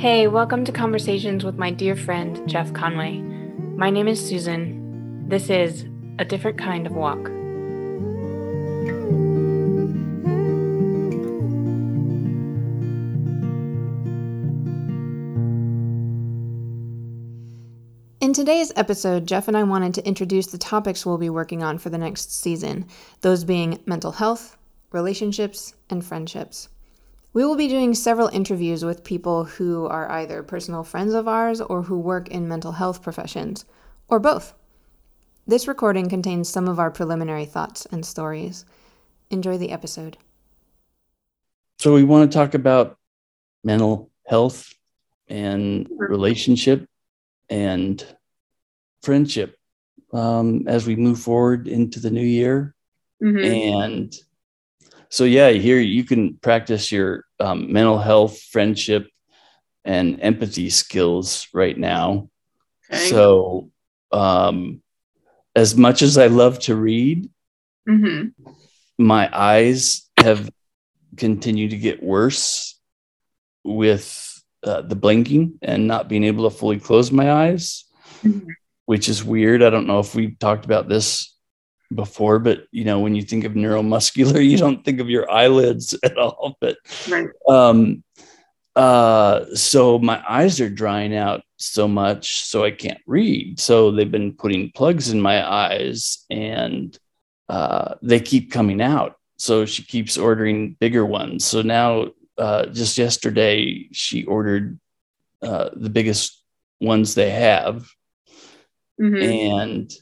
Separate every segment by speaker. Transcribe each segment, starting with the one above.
Speaker 1: Hey, welcome to Conversations with my dear friend Jeff Conway. My name is Susan. This is A Different Kind of Walk. In today's episode, Jeff and I wanted to introduce the topics we'll be working on for the next season, those being mental health, relationships, and friendships. We will be doing several interviews with people who are either personal friends of ours or who work in mental health professions, or both. This recording contains some of our preliminary thoughts and stories. Enjoy the episode.
Speaker 2: So, we want to talk about mental health and relationship and friendship um, as we move forward into the new year. Mm-hmm. And so yeah here you can practice your um, mental health friendship and empathy skills right now okay. so um, as much as i love to read mm-hmm. my eyes have continued to get worse with uh, the blinking and not being able to fully close my eyes mm-hmm. which is weird i don't know if we've talked about this before, but you know, when you think of neuromuscular, you don't think of your eyelids at all. But right. um, uh, so my eyes are drying out so much, so I can't read. So they've been putting plugs in my eyes, and uh, they keep coming out. So she keeps ordering bigger ones. So now, uh, just yesterday, she ordered uh, the biggest ones they have, mm-hmm. and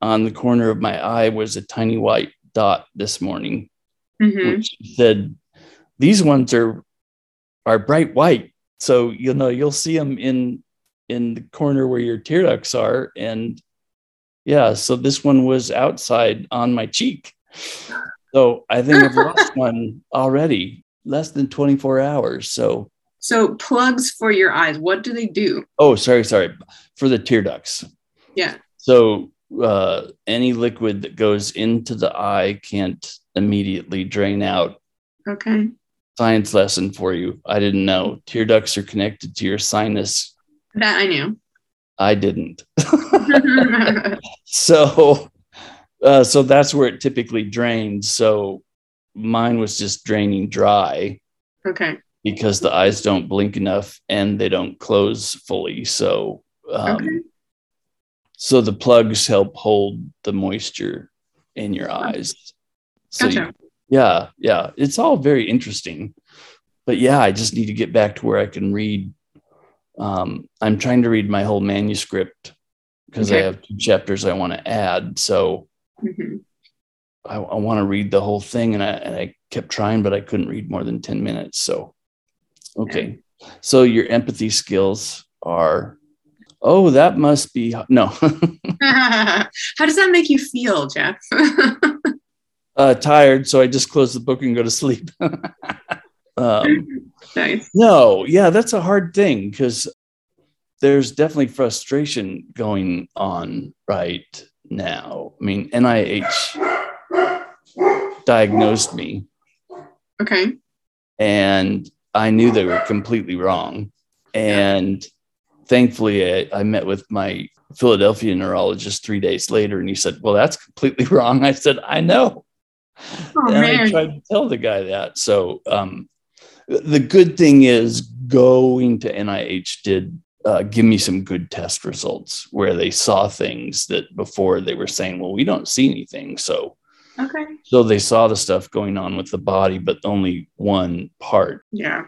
Speaker 2: on the corner of my eye was a tiny white dot this morning, mm-hmm. which said, "These ones are are bright white, so you know you'll see them in in the corner where your tear ducts are." And yeah, so this one was outside on my cheek. So I think I've lost one already, less than 24 hours. So
Speaker 3: so plugs for your eyes, what do they do?
Speaker 2: Oh, sorry, sorry. For the tear ducts.
Speaker 3: Yeah.
Speaker 2: So uh, any liquid that goes into the eye can't immediately drain out.
Speaker 3: Okay.
Speaker 2: Science lesson for you. I didn't know. Tear ducts are connected to your sinus.
Speaker 3: That I knew.
Speaker 2: I didn't. so, uh, so that's where it typically drains. So, mine was just draining dry.
Speaker 3: Okay.
Speaker 2: Because the eyes don't blink enough and they don't close fully. So, um, okay so the plugs help hold the moisture in your eyes. So gotcha. you, yeah, yeah, it's all very interesting. But yeah, I just need to get back to where I can read. Um, I'm trying to read my whole manuscript because okay. I have two chapters I want to add. So mm-hmm. I, I want to read the whole thing, and I, and I kept trying, but I couldn't read more than 10 minutes. So, okay. So your empathy skills are oh, that must be no.
Speaker 3: How does that make you feel, Jeff?
Speaker 2: uh, tired, so I just close the book and go to sleep. um, nice. No, yeah, that's a hard thing because there's definitely frustration going on right now. I mean, NIH diagnosed me.
Speaker 3: Okay.
Speaker 2: And I knew they were completely wrong. And thankfully, I, I met with my Philadelphia neurologist three days later, and he said, "Well, that's completely wrong." I said, "I know." Oh, and man. I tried to tell the guy that. So um, the good thing is going to NIH did uh, give me some good test results where they saw things that before they were saying, well, we don't see anything. So,
Speaker 3: okay.
Speaker 2: So they saw the stuff going on with the body, but only one part.
Speaker 3: Yeah.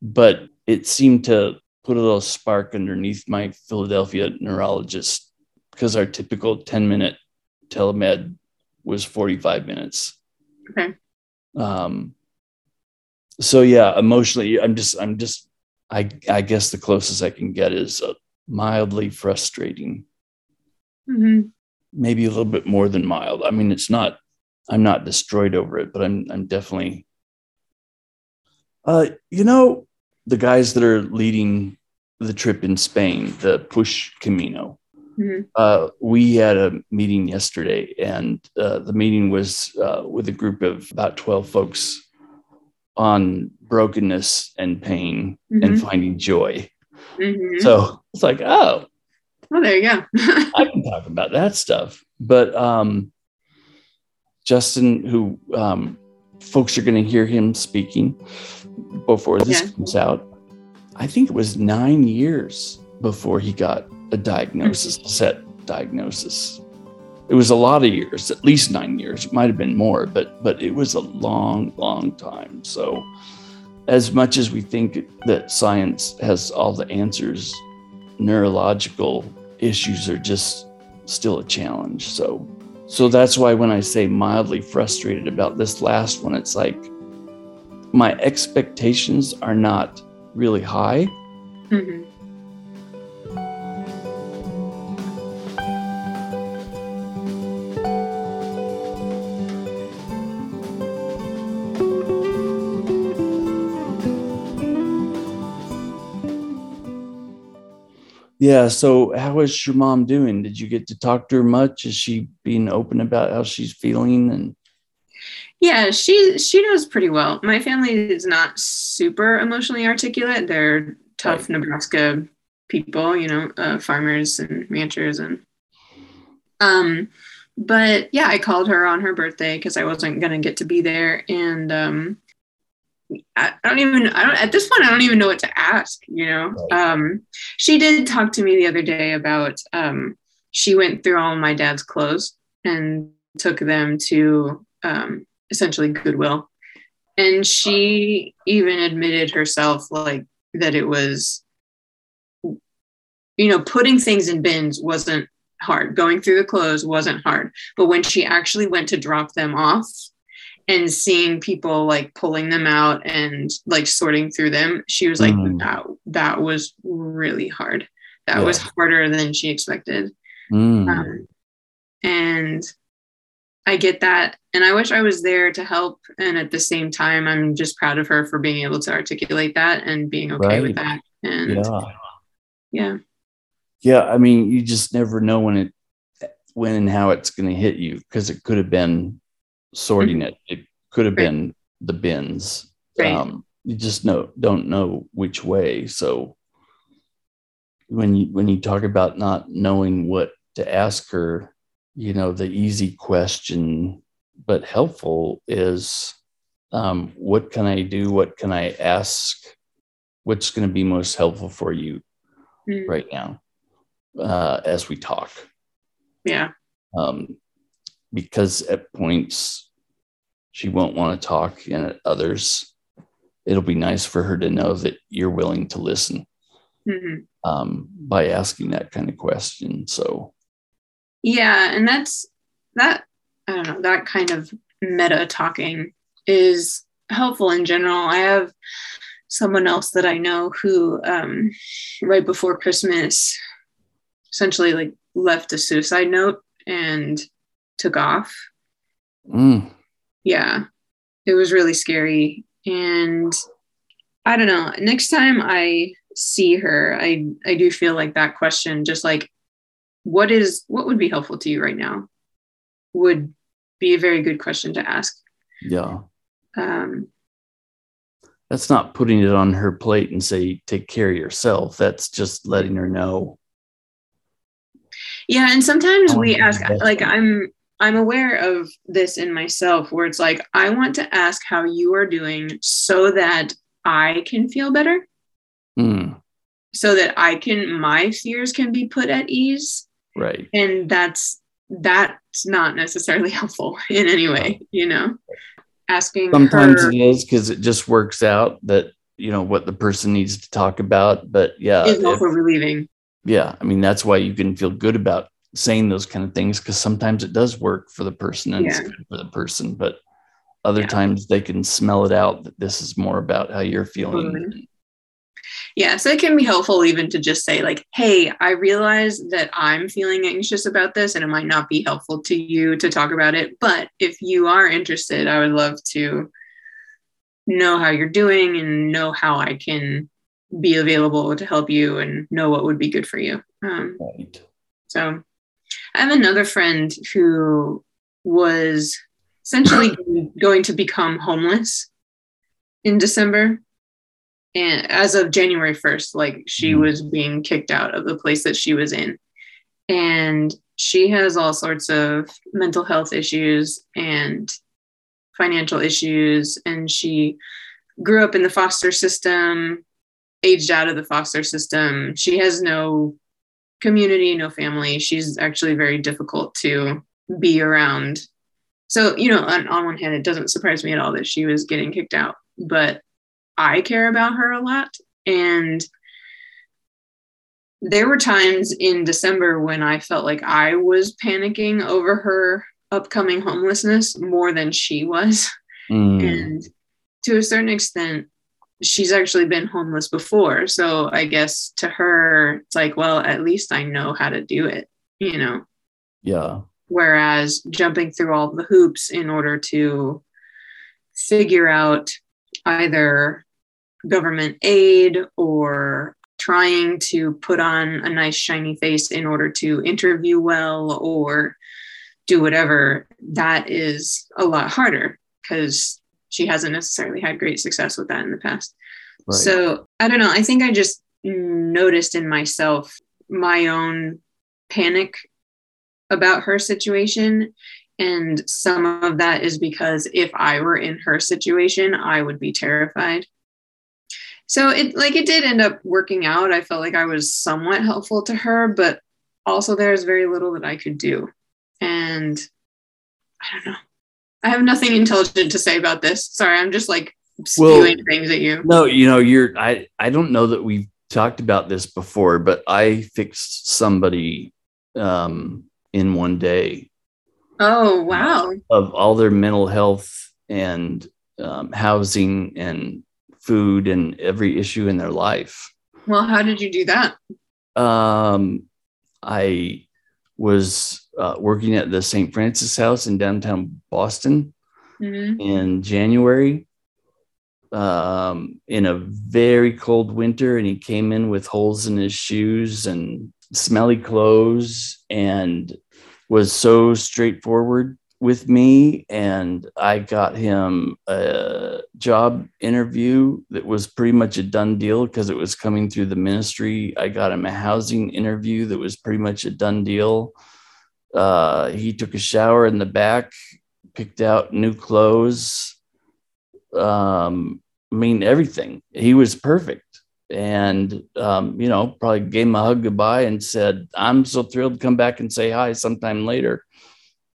Speaker 2: But it seemed to put a little spark underneath my Philadelphia neurologist because our typical 10 minute telemed was 45 minutes.
Speaker 3: Okay.
Speaker 2: Um, so yeah, emotionally, I'm just, I'm just, I, I guess the closest I can get is uh, mildly frustrating. Mm-hmm. Maybe a little bit more than mild. I mean, it's not, I'm not destroyed over it, but I'm, I'm definitely, uh, you know, the guys that are leading the trip in Spain, the Push Camino. Mm-hmm. Uh, we had a meeting yesterday, and uh, the meeting was uh, with a group of about 12 folks on brokenness and pain and
Speaker 3: Mhm.
Speaker 2: finding joy.
Speaker 3: Mhm.
Speaker 2: So it's like, oh,
Speaker 3: well, there you go.
Speaker 2: I can talk about that stuff. But um, Justin, who um, folks are going to hear him speaking before this
Speaker 3: Yeah.
Speaker 2: comes out, I think it was nine years before he got a diagnosis, a set diagnosis. It was a lot of years, at least nine years. It might have been more, but but it was a long, long time. So, as much as we think that science has all the answers, neurological issues are just still a challenge. So, so that's why when I say mildly frustrated about this last one, it's like my expectations are not really high.
Speaker 3: Mhm.
Speaker 2: Yeah. So, how is your mom doing? Did you get to talk to her much? Is she being open about how she's feeling? And
Speaker 3: Yeah, she she knows pretty well. My family is not super emotionally articulate. They're tough Nebraska people, you know, uh, farmers and ranchers and um but yeah, I called her on her birthday because I wasn't gonna get to be there and um I, I don't even I don't at this point I don't even know what to ask, you know.
Speaker 2: Right.
Speaker 3: Um she did talk to me the other day about um she went through all my dad's clothes and took them to um essentially Goodwill. And she even admitted herself like that it was you know putting things in bins wasn't hard. Going through the clothes wasn't hard. But when she actually went to drop them off and seeing people like pulling them out and like sorting through them, she was like
Speaker 2: Mm.
Speaker 3: that that was really hard. That
Speaker 2: Yeah.
Speaker 3: was harder than she expected.
Speaker 2: Mm,
Speaker 3: Um, and I get that. And I wish I was there to help. And at the same time, I'm just proud of her for being able to articulate that and being okay with that. And yeah.
Speaker 2: yeah. Yeah. I mean, you just never know when it, when and how it's going to hit you because it could have been sorting it. It could have
Speaker 3: Right.
Speaker 2: been the bins.
Speaker 3: Right.
Speaker 2: Um, you just know, don't know which way. So when you, when you talk about not knowing what to ask her, you know, the easy question, but helpful is, um, what can I do? What can I ask? What's going to be most helpful for you
Speaker 3: Mm,
Speaker 2: right now uh, as we talk.
Speaker 3: yeah.
Speaker 2: Um, because at points she won't want to talk, and at others, it'll be nice for her to know that you're willing to listen
Speaker 3: Mhm.
Speaker 2: um, by asking that kind of question. So,
Speaker 3: Yeah. And that's that, I don't know, that kind of meta talking is helpful in general. I have someone else that I know who, um, right before Christmas, essentially like left a suicide note and took off.
Speaker 2: mm,
Speaker 3: yeah it was really scary and i don't know next time i see her i i do feel like that question just like what is what would be helpful to you right now would be a very good question to ask.
Speaker 2: Yeah,
Speaker 3: um
Speaker 2: that's not putting it on her plate and say, take care of yourself. That's just letting her know.
Speaker 3: yeah and sometimes we ask like i'm i'm aware of this in myself where it's like i want to ask how you are doing so that i can feel better.
Speaker 2: Mm,
Speaker 3: so that i can my fears can be put at ease
Speaker 2: right.
Speaker 3: and that's that's not necessarily helpful in any way you know asking
Speaker 2: Sometimes
Speaker 3: her
Speaker 2: it is because it just works out that, you know, what the person needs to talk about. But yeah,
Speaker 3: is also relieving
Speaker 2: yeah i mean that's why you can feel good about saying those kind of things because sometimes it does work for the person and it's
Speaker 3: Yeah.
Speaker 2: good for the person but other
Speaker 3: Yeah.
Speaker 2: times they can smell it out that this is more about how you're feeling
Speaker 3: Totally. Yeah so it can be helpful even to just say like hey i realize that i'm feeling anxious about this and it might not be helpful to you to talk about it but if you are interested i would love to know how you're doing and know how i can be available to help you and know what would be good for you um,
Speaker 2: right
Speaker 3: So I have another friend who was essentially going to become homeless. in December. And as of January 1st, like she
Speaker 2: Mhm.
Speaker 3: was being kicked out of the place that she was in. And she has all sorts of mental health issues and financial issues. And she grew up in the foster system, aged out of the foster system. She has no community, no family. She's actually very difficult to be around. So, you know, on, on one hand, it doesn't surprise me at all that she was getting kicked out, but I care about her a lot. And there were times in December when I felt like I was panicking over her upcoming homelessness more than she was.
Speaker 2: Mm.
Speaker 3: And to a certain extent, she's actually been homeless before. So I guess to her, it's like, well, at least I know how to do it, you know?
Speaker 2: Yeah.
Speaker 3: Whereas jumping through all the hoops in order to figure out either government aid or trying to put on a nice shiny face in order to interview well or do whatever, that is a lot harder because she hasn't necessarily had great success with that in the past.
Speaker 2: Right.
Speaker 3: So I don't know. I think I just noticed in myself my own panic about her situation. And some of that is because if I were in her situation, I would be terrified. So it like it did end up working out. I felt like I was somewhat helpful to her, but also there's very little that I could do. And I don't know. I have nothing intelligent to say about this. Sorry, I'm just like spewing things at you.
Speaker 2: No, you know, you're I I don't know that we've talked about this before, but I fixed somebody um in one day
Speaker 3: Oh wow.
Speaker 2: of all their mental health and um, housing and food and every issue in their life.
Speaker 3: Well, how did you do that?
Speaker 2: Um, I was uh, working at the St. Francis House in downtown Boston
Speaker 3: Mhm.
Speaker 2: in January um, in a very cold winter, and he came in with holes in his shoes and smelly clothes and was so straightforward with me. And I got him a job interview that was pretty much a done deal because it was coming through the ministry. I got him a housing interview that was pretty much a done deal. Uh, he took a shower in the back, picked out new clothes. Um, I mean, everything. He was perfect. And, um, you know, probably gave him a hug goodbye and said, I'm so thrilled to come back and say hi sometime later.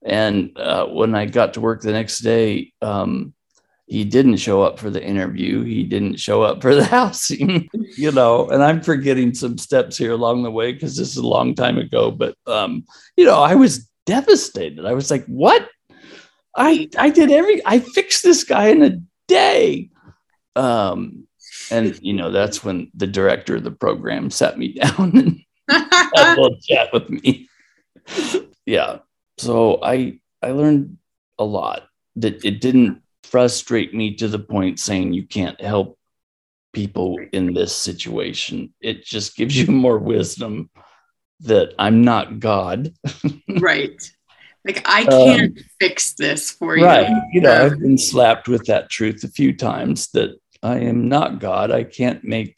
Speaker 2: And uh, when I got to work the next day, um, he didn't show up for the interview. He didn't show up for the housing, you know, and I'm forgetting some steps here along the way because this is a long time ago. But, um, you know, I was devastated. I was like, what? I, I did every, I fixed this guy in a day. Um, and, you know, that's when the director of the program sat me down and had a little chat with me. yeah. So I I learned a lot that it didn't frustrate me to the point saying you can't help people in this situation. It just gives you more wisdom that I'm not God.
Speaker 3: right. Like I can't fix this for you.
Speaker 2: Um, Right. You know, I've been slapped with that truth a few times that I am not God. I can't make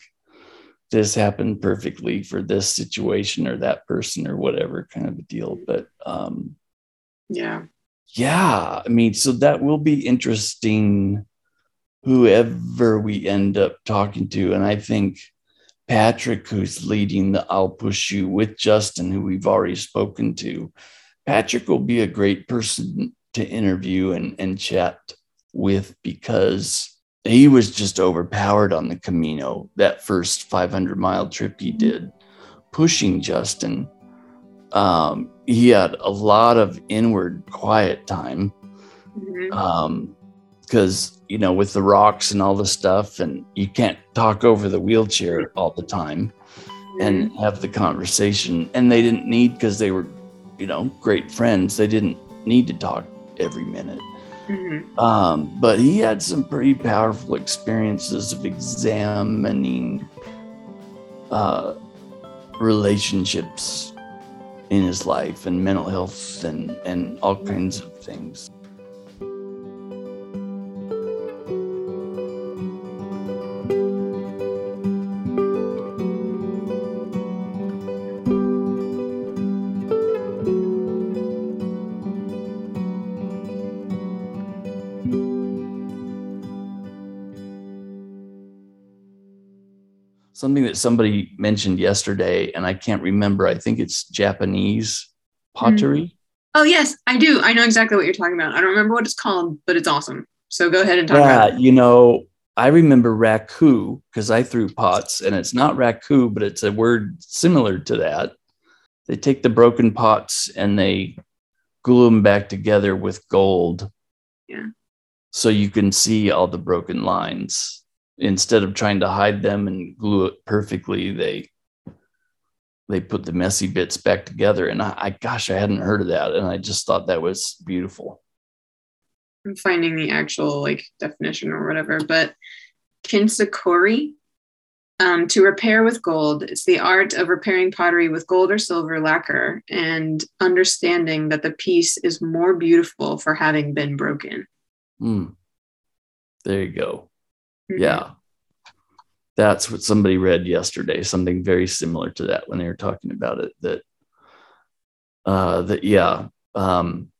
Speaker 2: this happen perfectly for this situation or that person or whatever kind of a deal. But um
Speaker 3: Yeah.
Speaker 2: yeah, I mean, so that will be interesting whoever we end up talking to. And I think Patrick, who's leading the I'll Push You with Justin, who we've already spoken to, Patrick will be a great person to interview and, and chat with because he was just overpowered on the Camino, that first 500 mile trip he did, pushing Justin. Um, he had a lot of inward quiet time because you know with the rocks and all the stuff and you can't talk over the wheelchair all the time and have the conversation and they didn't need because they were you know great friends they didn't need to talk every minute.
Speaker 3: Mhm.
Speaker 2: um, but he had some pretty powerful experiences of examining uh, relationships in his life and mental health and, and all kinds of things. Something that somebody mentioned yesterday, and I can't remember. I think it's Japanese pottery. Mm.
Speaker 3: Oh yes, I do. I know exactly what you're talking about. I don't remember what it's called, but it's awesome. So go ahead and talk
Speaker 2: yeah,
Speaker 3: about it.
Speaker 2: you know, I remember raku because I threw pots, and it's not raku, but it's a word similar to that. They take the broken pots and they glue them back together with gold.
Speaker 3: Yeah.
Speaker 2: So you can see all the broken lines. Instead of trying to hide them and glue it perfectly, they they put the messy bits back together. And I, I gosh, I hadn't heard of that. And I just thought that was beautiful.
Speaker 3: I'm finding the actual like definition or whatever, but kintsukuroi, um, to repair with gold. It's the art of repairing pottery with gold or silver lacquer and understanding that the piece is more beautiful for having been broken.
Speaker 2: Hmm. There you go.
Speaker 3: Mhm.
Speaker 2: Yeah. That's what somebody read yesterday, something very similar to that when they were talking about it. That, uh, that, yeah, um,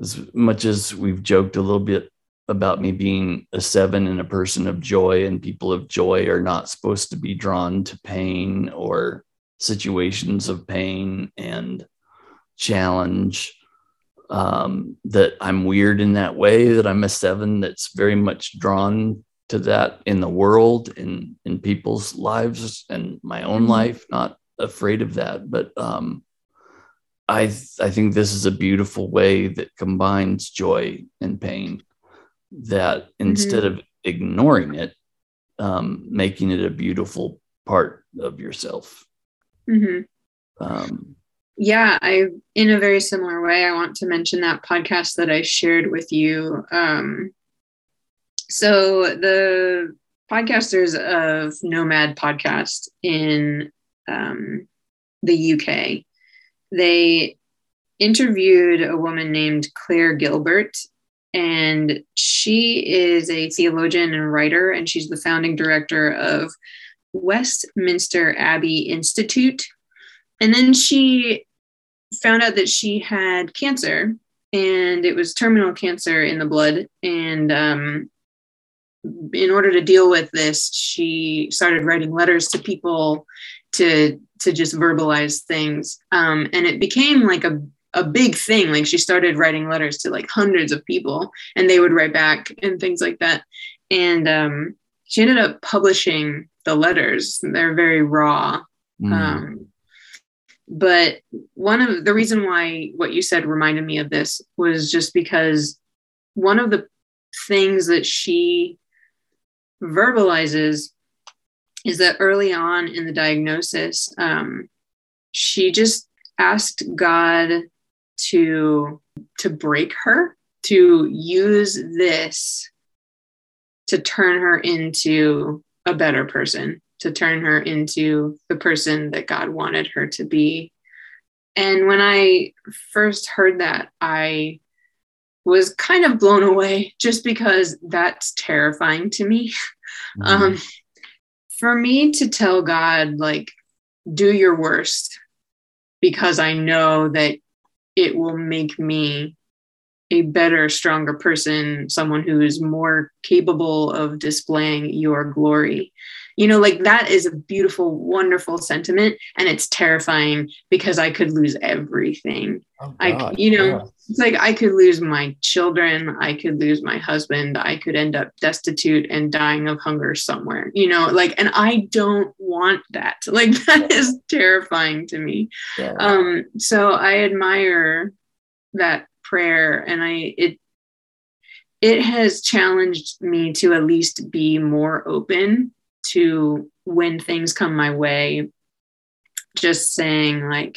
Speaker 2: as much as we've joked a little bit about me being a seven and a person of joy, and people of joy are not supposed to be drawn to pain or situations of pain and challenge. Um, that I'm weird in that way, that I'm a seven that's very much drawn to that in the world, in in people's lives and my own
Speaker 3: Mhm.
Speaker 2: life, not afraid of that. But um, I th- I think this is a beautiful way that combines joy and pain. That instead of ignoring it, um, making it a beautiful part of yourself.
Speaker 3: mm-hmm.
Speaker 2: Um,
Speaker 3: Yeah, I in a very similar way, I want to mention that podcast that I shared with you. Um, so the podcasters of Nomad Podcast in um, the UK, they interviewed a woman named Claire Gilbert, and she is a theologian and writer, and she's the founding director of Westminster Abbey Institute. And then she found out that she had cancer and it was terminal cancer in the blood. And um, in order to deal with this, she started writing letters to people to to just verbalize things. Um, and it became like a a big thing. Like she started writing letters to like hundreds of people, and they would write back and things like that. And um, she ended up publishing the letters. They're very raw.
Speaker 2: mm,
Speaker 3: Um, but one of the reason why what you said reminded me of this was just because one of the things that she verbalizes is that early on in the diagnosis, um, she just asked God to to break her, to use this to turn her into a better person, to turn her into the person that God wanted her to be. And when I first heard that, I was kind of blown away just because that's terrifying to me.
Speaker 2: mm,
Speaker 3: Um, for me to tell God, like, do your worst because I know that it will make me a better, stronger person, someone who is more capable of displaying your glory. You know, like that is a beautiful, wonderful sentiment. And it's terrifying because I could lose everything.
Speaker 2: oh
Speaker 3: I, you know. It's like I could lose my children, I could lose my husband, I could end up destitute and dying of hunger somewhere, you know, like, and I don't want that. Like, that is terrifying to me.
Speaker 2: Yeah.
Speaker 3: Um, so I admire that prayer, and I, it, it has challenged me to at least be more open to when things come my way, just saying, like,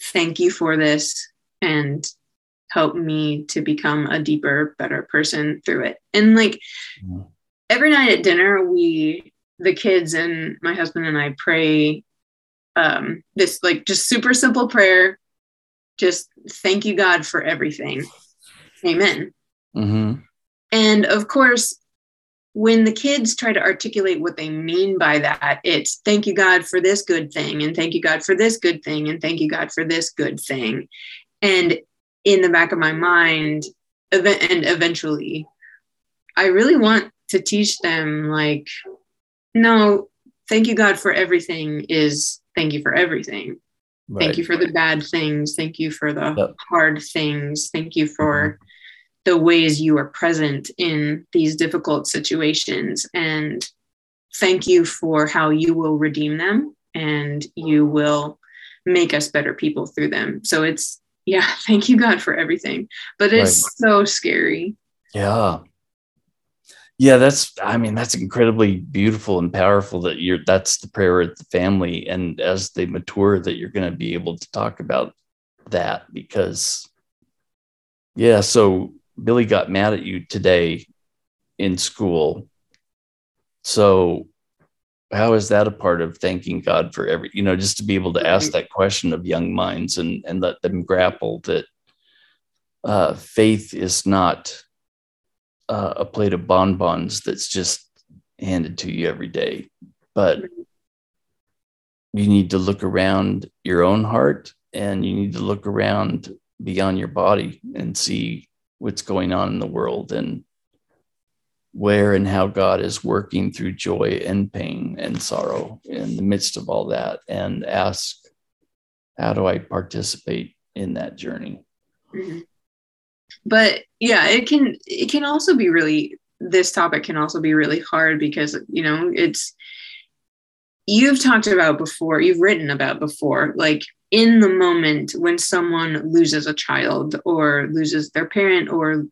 Speaker 3: thank you for this and help me to become a deeper, better person through it. And like every night at dinner, we, the kids and my husband and I pray um, this like just super simple prayer. Just thank you, God, for everything. Amen.
Speaker 2: Mhm.
Speaker 3: And of course, when the kids try to articulate what they mean by that, it's thank you, God, for this good thing, and thank you, God, for this good thing, and thank you, God, for this good thing. And in the back of my mind, and eventually, I really want to teach them, like, no, thank you god for everything is thank you for everything.
Speaker 2: Right.
Speaker 3: thank you for the bad things. Thank you for the
Speaker 2: Yep.
Speaker 3: hard things. Thank you for mm-hmm. the ways you are present in these difficult situations. And thank you for how you will redeem them and you will make us better people through them. So it's yeah thank you god for everything but it's so scary
Speaker 2: Yeah. Yeah, that's I mean, that's incredibly beautiful and powerful that you're that's the prayer of the family. And as they mature, that you're gonna be able to talk about that because yeah, so Billy got mad at you today in school. So how is that a part of thanking God for every, you know, just to be able to ask that question of young minds and and let them grapple that uh, faith is not uh, a plate of bonbons that's just handed to you every day, but you need to look around your own heart and you need to look around beyond your body and see what's going on in the world and where and how God is working through joy and pain and sorrow in the midst of all that and ask, how do I participate in that journey?
Speaker 3: Mhm. but yeah it can it can also be really this topic can also be really hard because you know it's you've talked about before you've written about before like in the moment when someone loses a child or loses their parent or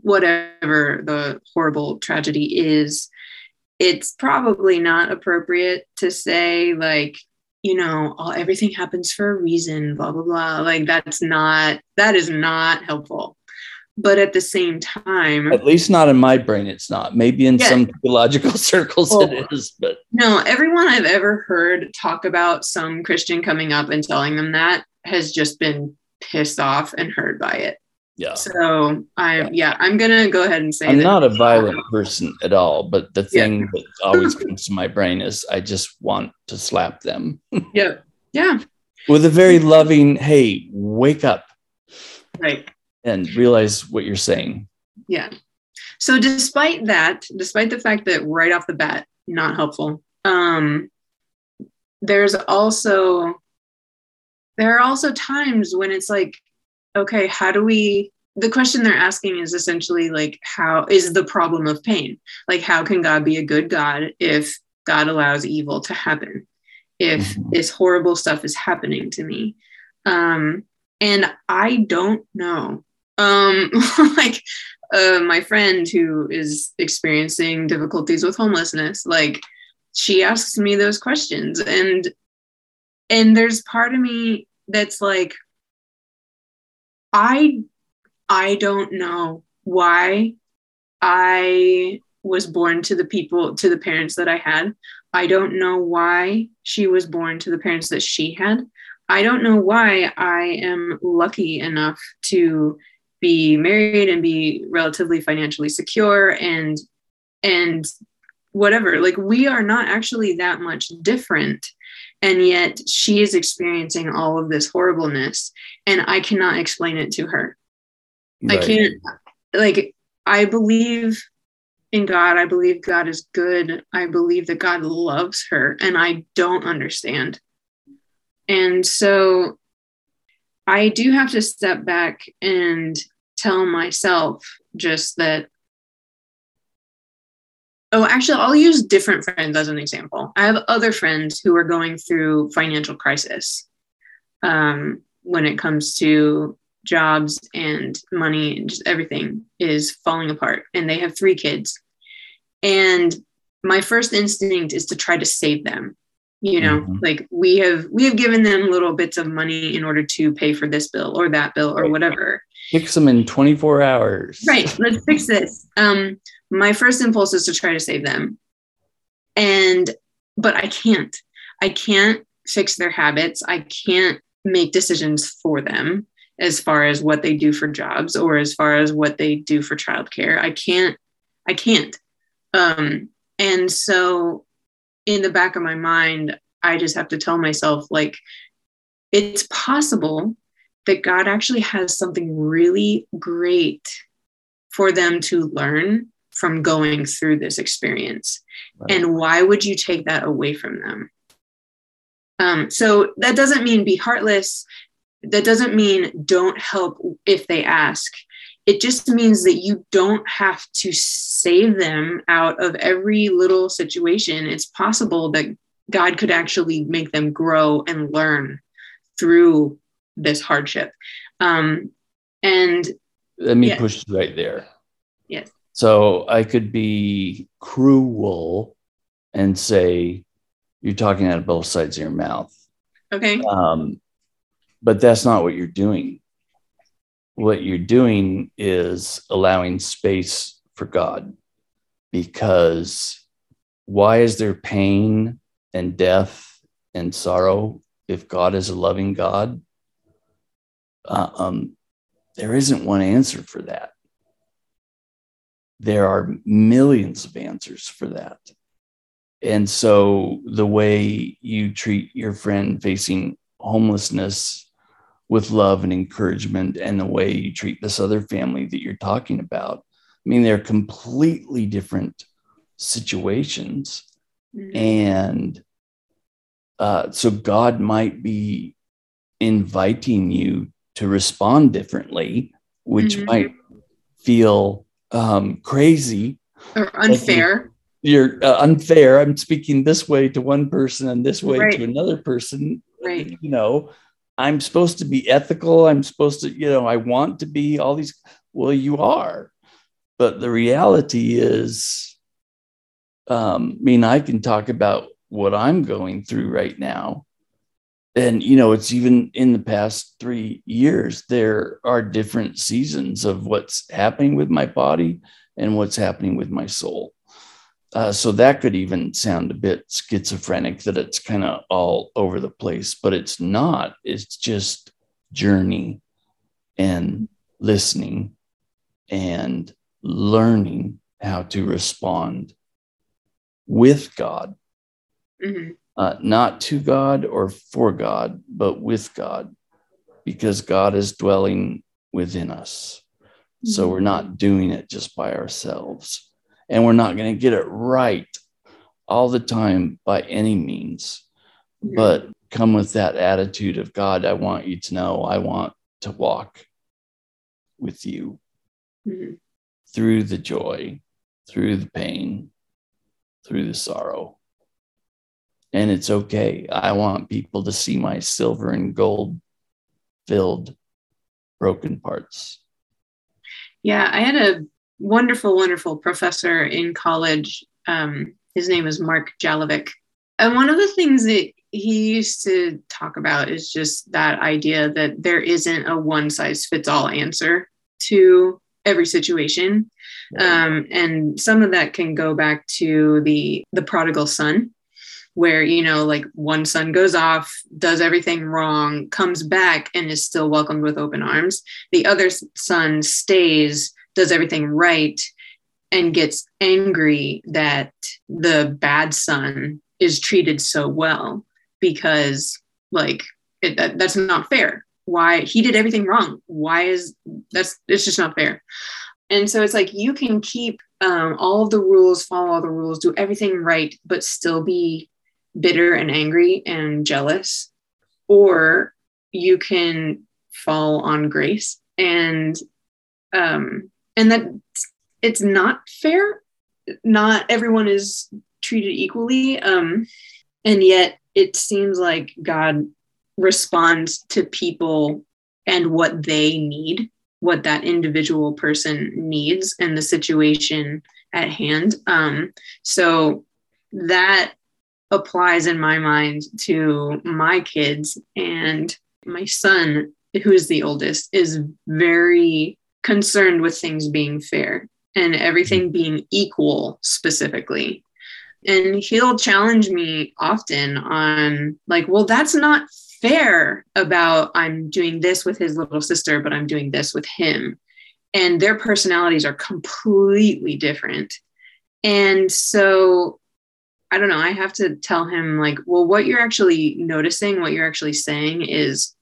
Speaker 3: whatever the horrible tragedy is it's probably not appropriate to say like you know all, everything happens for a reason blah blah blah. Like that's not that is not helpful but at the same time
Speaker 2: At least not in my brain, it's not. Maybe in
Speaker 3: Yeah.
Speaker 2: some theological circles
Speaker 3: Oh.
Speaker 2: it is, but
Speaker 3: no everyone i've ever heard talk about some christian coming up and telling them that has just been pissed off and hurt by it
Speaker 2: yeah.
Speaker 3: so i yeah i'm gonna go ahead and say
Speaker 2: I'm not a violent person at all, but the
Speaker 3: Yeah.
Speaker 2: thing that always comes to my brain is I just want to slap them
Speaker 3: yeah yeah
Speaker 2: with a very loving, hey, wake up
Speaker 3: right
Speaker 2: and realize what you're saying.
Speaker 3: Yeah. So despite that, despite the fact that right off the bat, not helpful, um, there's also there are also times when it's like, okay, how do we the question they're asking is essentially like how is the problem of pain? Like how can God be a good God if God allows evil to happen? If
Speaker 2: Mhm.
Speaker 3: this horrible stuff is happening to me? Um, and I don't know. Um, like uh, my friend who is experiencing difficulties with homelessness, like she asks me those questions, and and there's part of me that's like, I I don't know why I was born to the people to the parents that I had. I don't know why she was born to the parents that she had. I don't know why I am lucky enough to be married and be relatively financially secure and and whatever. Like we are not actually that much different. And yet she is experiencing all of this horribleness and i cannot explain it to her. I can't like i believe in god. I believe god is good. I believe that god loves her and i don't understand. And so I do have to step back and tell myself just that. Oh, actually, I'll use different friends as an example. I have other friends who are going through financial crisis um, when it comes to jobs and money and just everything is falling apart. And they have three kids. And my first instinct is to try to save them you know
Speaker 2: Mhm.
Speaker 3: like we have we have given them little bits of money in order to pay for this bill or that bill or whatever.
Speaker 2: Fix them in 24 hours.
Speaker 3: right let's fix this. Um my first impulse is to try to save them. And but i can't. I can't fix their habits. I can't make decisions for them as far as what they do for jobs or as far as what they do for childcare. I can't i can't. Um and so in the back of my mind i just have to tell myself like it's possible that god actually has something really great for them to learn from going through this experience.
Speaker 2: Right.
Speaker 3: and why would you take that away from them? Um, so that doesn't mean be heartless. That doesn't mean don't help if they ask it just means that you don't have to save them out of every little situation it's possible that god could actually make them grow and learn through this hardship um, and
Speaker 2: Let me
Speaker 3: Yeah.
Speaker 2: push right there.
Speaker 3: Yes.
Speaker 2: So I could be cruel and say, you're talking out of both sides of your mouth.
Speaker 3: okay
Speaker 2: Um, but that's not what you're doing. What you're doing is allowing space for God because why is there pain and death and sorrow if God is a loving God? Uh, um, there isn't one answer for that. There are millions of answers for that. And so the way you treat your friend facing homelessness with love and encouragement, and the way you treat this other family that you're talking about, I mean, they're completely different situations.
Speaker 3: Mhm.
Speaker 2: And uh, so God might be inviting you to respond differently, which
Speaker 3: Mhm.
Speaker 2: might feel um, crazy
Speaker 3: or unfair
Speaker 2: you're uh, unfair. I'm speaking this way to one person and this way
Speaker 3: Right.
Speaker 2: to another person.
Speaker 3: Right.
Speaker 2: You know, I'm supposed to be ethical. I'm supposed to, you know, I want to be all these. Well, you are. But the reality is, um, I mean, I can talk about what I'm going through right now. And, you know, it's even in the past three years, there are different seasons of what's happening with my body and what's happening with my soul. Uh, so that could even sound a bit schizophrenic that it's kind of all over the place, but it's not. It's just journey and listening and learning how to respond with God,
Speaker 3: Mhm.
Speaker 2: uh, not to God or for God, but with God, because God is dwelling within us. So we're not doing it just by ourselves. And we're not going to get it right all the time by any means. But come with that attitude of God, I want you to know, I want to walk with you
Speaker 3: Mhm.
Speaker 2: through the joy, through the pain, through the sorrow. And it's okay. I want people to see my silver and gold filled broken parts.
Speaker 3: Yeah, I had a wonderful, wonderful professor in college. Um, his name is Mark Jalovic. And one of the things that he used to talk about is just that idea that there isn't a one size fits all answer to every situation. Um, and some of that can go back to the the prodigal son where you know like one son goes off does everything wrong comes back and is still welcomed with open arms the other son stays does everything right and gets angry that the bad son is treated so well because like it, that, that's not fair. Why he did everything wrong. Why is that's it's just not fair. And so it's like you can keep um, all of the rules follow all the rules do everything right but still be bitter and angry and jealous. Or you can fall on grace and um and that it's not fair. Not everyone is treated equally um and yet it seems like god responds to people and what they need what that individual person needs and the situation at hand. Um so that applies in my mind to my kids and my son who is the oldest is very concerned with things being fair and everything mm-hmm. being equal specifically and he'll challenge me often on like well that's not fair about i'm doing this with his little sister but i'm doing this with him and their personalities are completely different and so I don't know. I have to tell him, like, well, what you're actually noticing, what you're actually saying is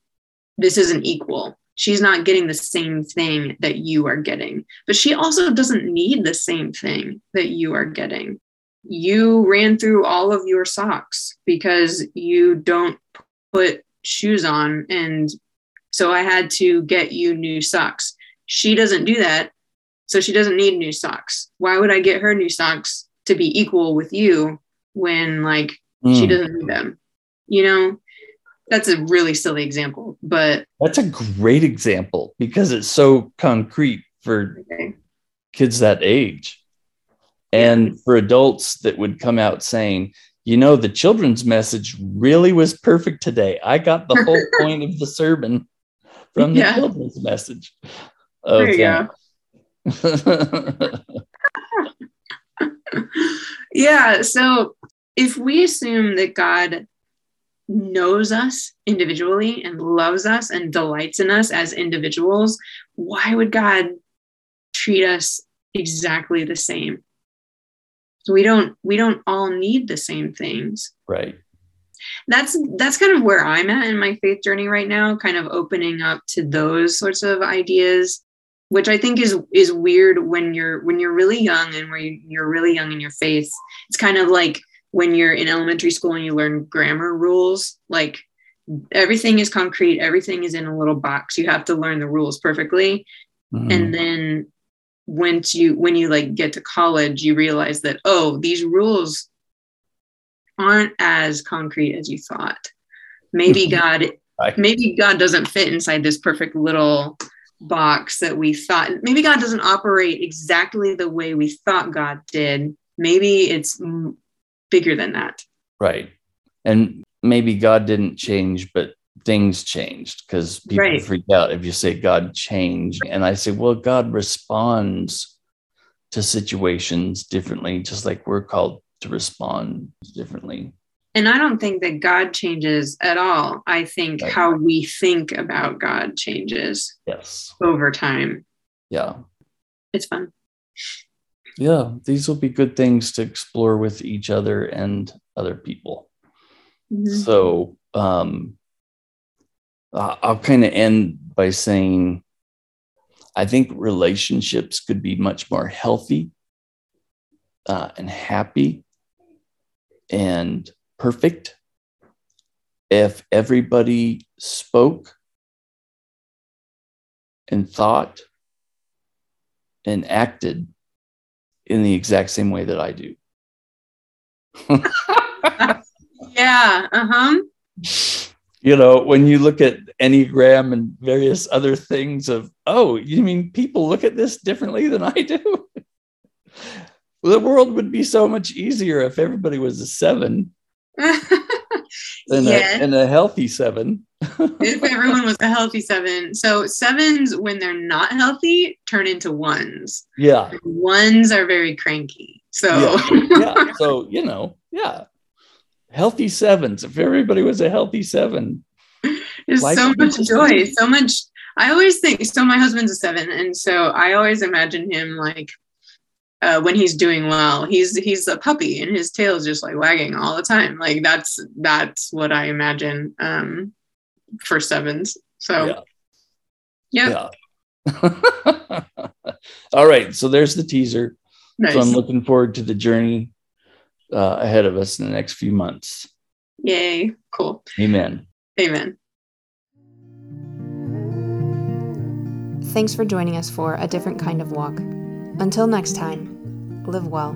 Speaker 3: this isn't equal. She's not getting the same thing that you are getting. But she also doesn't need the same thing that you are getting. You ran through all of your socks because you don't put shoes on. And so I had to get you new socks. She doesn't do that. So she doesn't need new socks. Why would I get her new socks to be equal with you when like mm. she hmm. doesn't need them? You know, that's a really silly example, but
Speaker 2: that's a great example because it's so concrete for okay. kids that age. And for adults that would come out saying, you know, the children's message really was perfect today. I got the whole point of the sermon from the yeah. children's message.
Speaker 3: Okay. There you go. yeah. So if we assume that God knows us individually and loves us and delights in us as individuals, why would God treat us exactly the same? So we don't we don't all need the same things.
Speaker 2: Right.
Speaker 3: That's that's kind of where I'm at in my faith journey right now, kind of opening up to those sorts of ideas, which I think is is weird when you're when you're really young and where you're really young in your faith. It's kind of like when you're in elementary school and you learn grammar rules, like everything is concrete, everything is in a little box. You have to learn the rules perfectly. Mm-hmm. And then once you when you like get to college, you realize that oh, these rules aren't as concrete as you thought. Maybe God right. maybe God doesn't fit inside this perfect little box that we thought. Maybe God doesn't operate exactly the way we thought God did. Maybe it's bigger than that.
Speaker 2: Right. And maybe God didn't change, but things changed because people right. freak out if you say God changed. And I say, well, God responds to situations differently, just like we're called to respond differently.
Speaker 3: And I don't think that God changes at all. I think right. how we think about God changes.
Speaker 2: Yes.
Speaker 3: Over time.
Speaker 2: Yeah.
Speaker 3: It's fun
Speaker 2: yeah, these will be good things to explore with each other and other people. Mm-hmm. So um, I'll kind of end by saying I think relationships could be much more healthy uh, and happy and perfect if everybody spoke and thought and acted in the exact same way that I do.
Speaker 3: yeah. Uh huh.
Speaker 2: You know, when you look at Enneagram and various other things of, oh, you mean people look at this differently than I do? the world would be so much easier if everybody was a seven and, yeah. a, and a healthy seven.
Speaker 3: if everyone was a healthy seven. So sevens, when they're not healthy, turn into ones.
Speaker 2: Yeah.
Speaker 3: Ones are very cranky. So
Speaker 2: yeah. yeah. So, you know, yeah. Healthy sevens. If everybody was a healthy seven.
Speaker 3: There's so much joy, so much. I always think so. My husband's a seven, and so I always imagine him like uh, when he's doing well. He's he's a puppy, and his tail is just like wagging all the time. Like that's that's what I imagine. Um, for sevens. So, yeah.
Speaker 2: yeah. All right. So there's the teaser. Nice. So I'm looking forward to the journey uh, ahead of us in the next few months.
Speaker 3: Yay. Cool.
Speaker 2: Amen.
Speaker 3: Amen.
Speaker 1: Thanks for joining us for A Different Kind of Walk. Until next time, live well.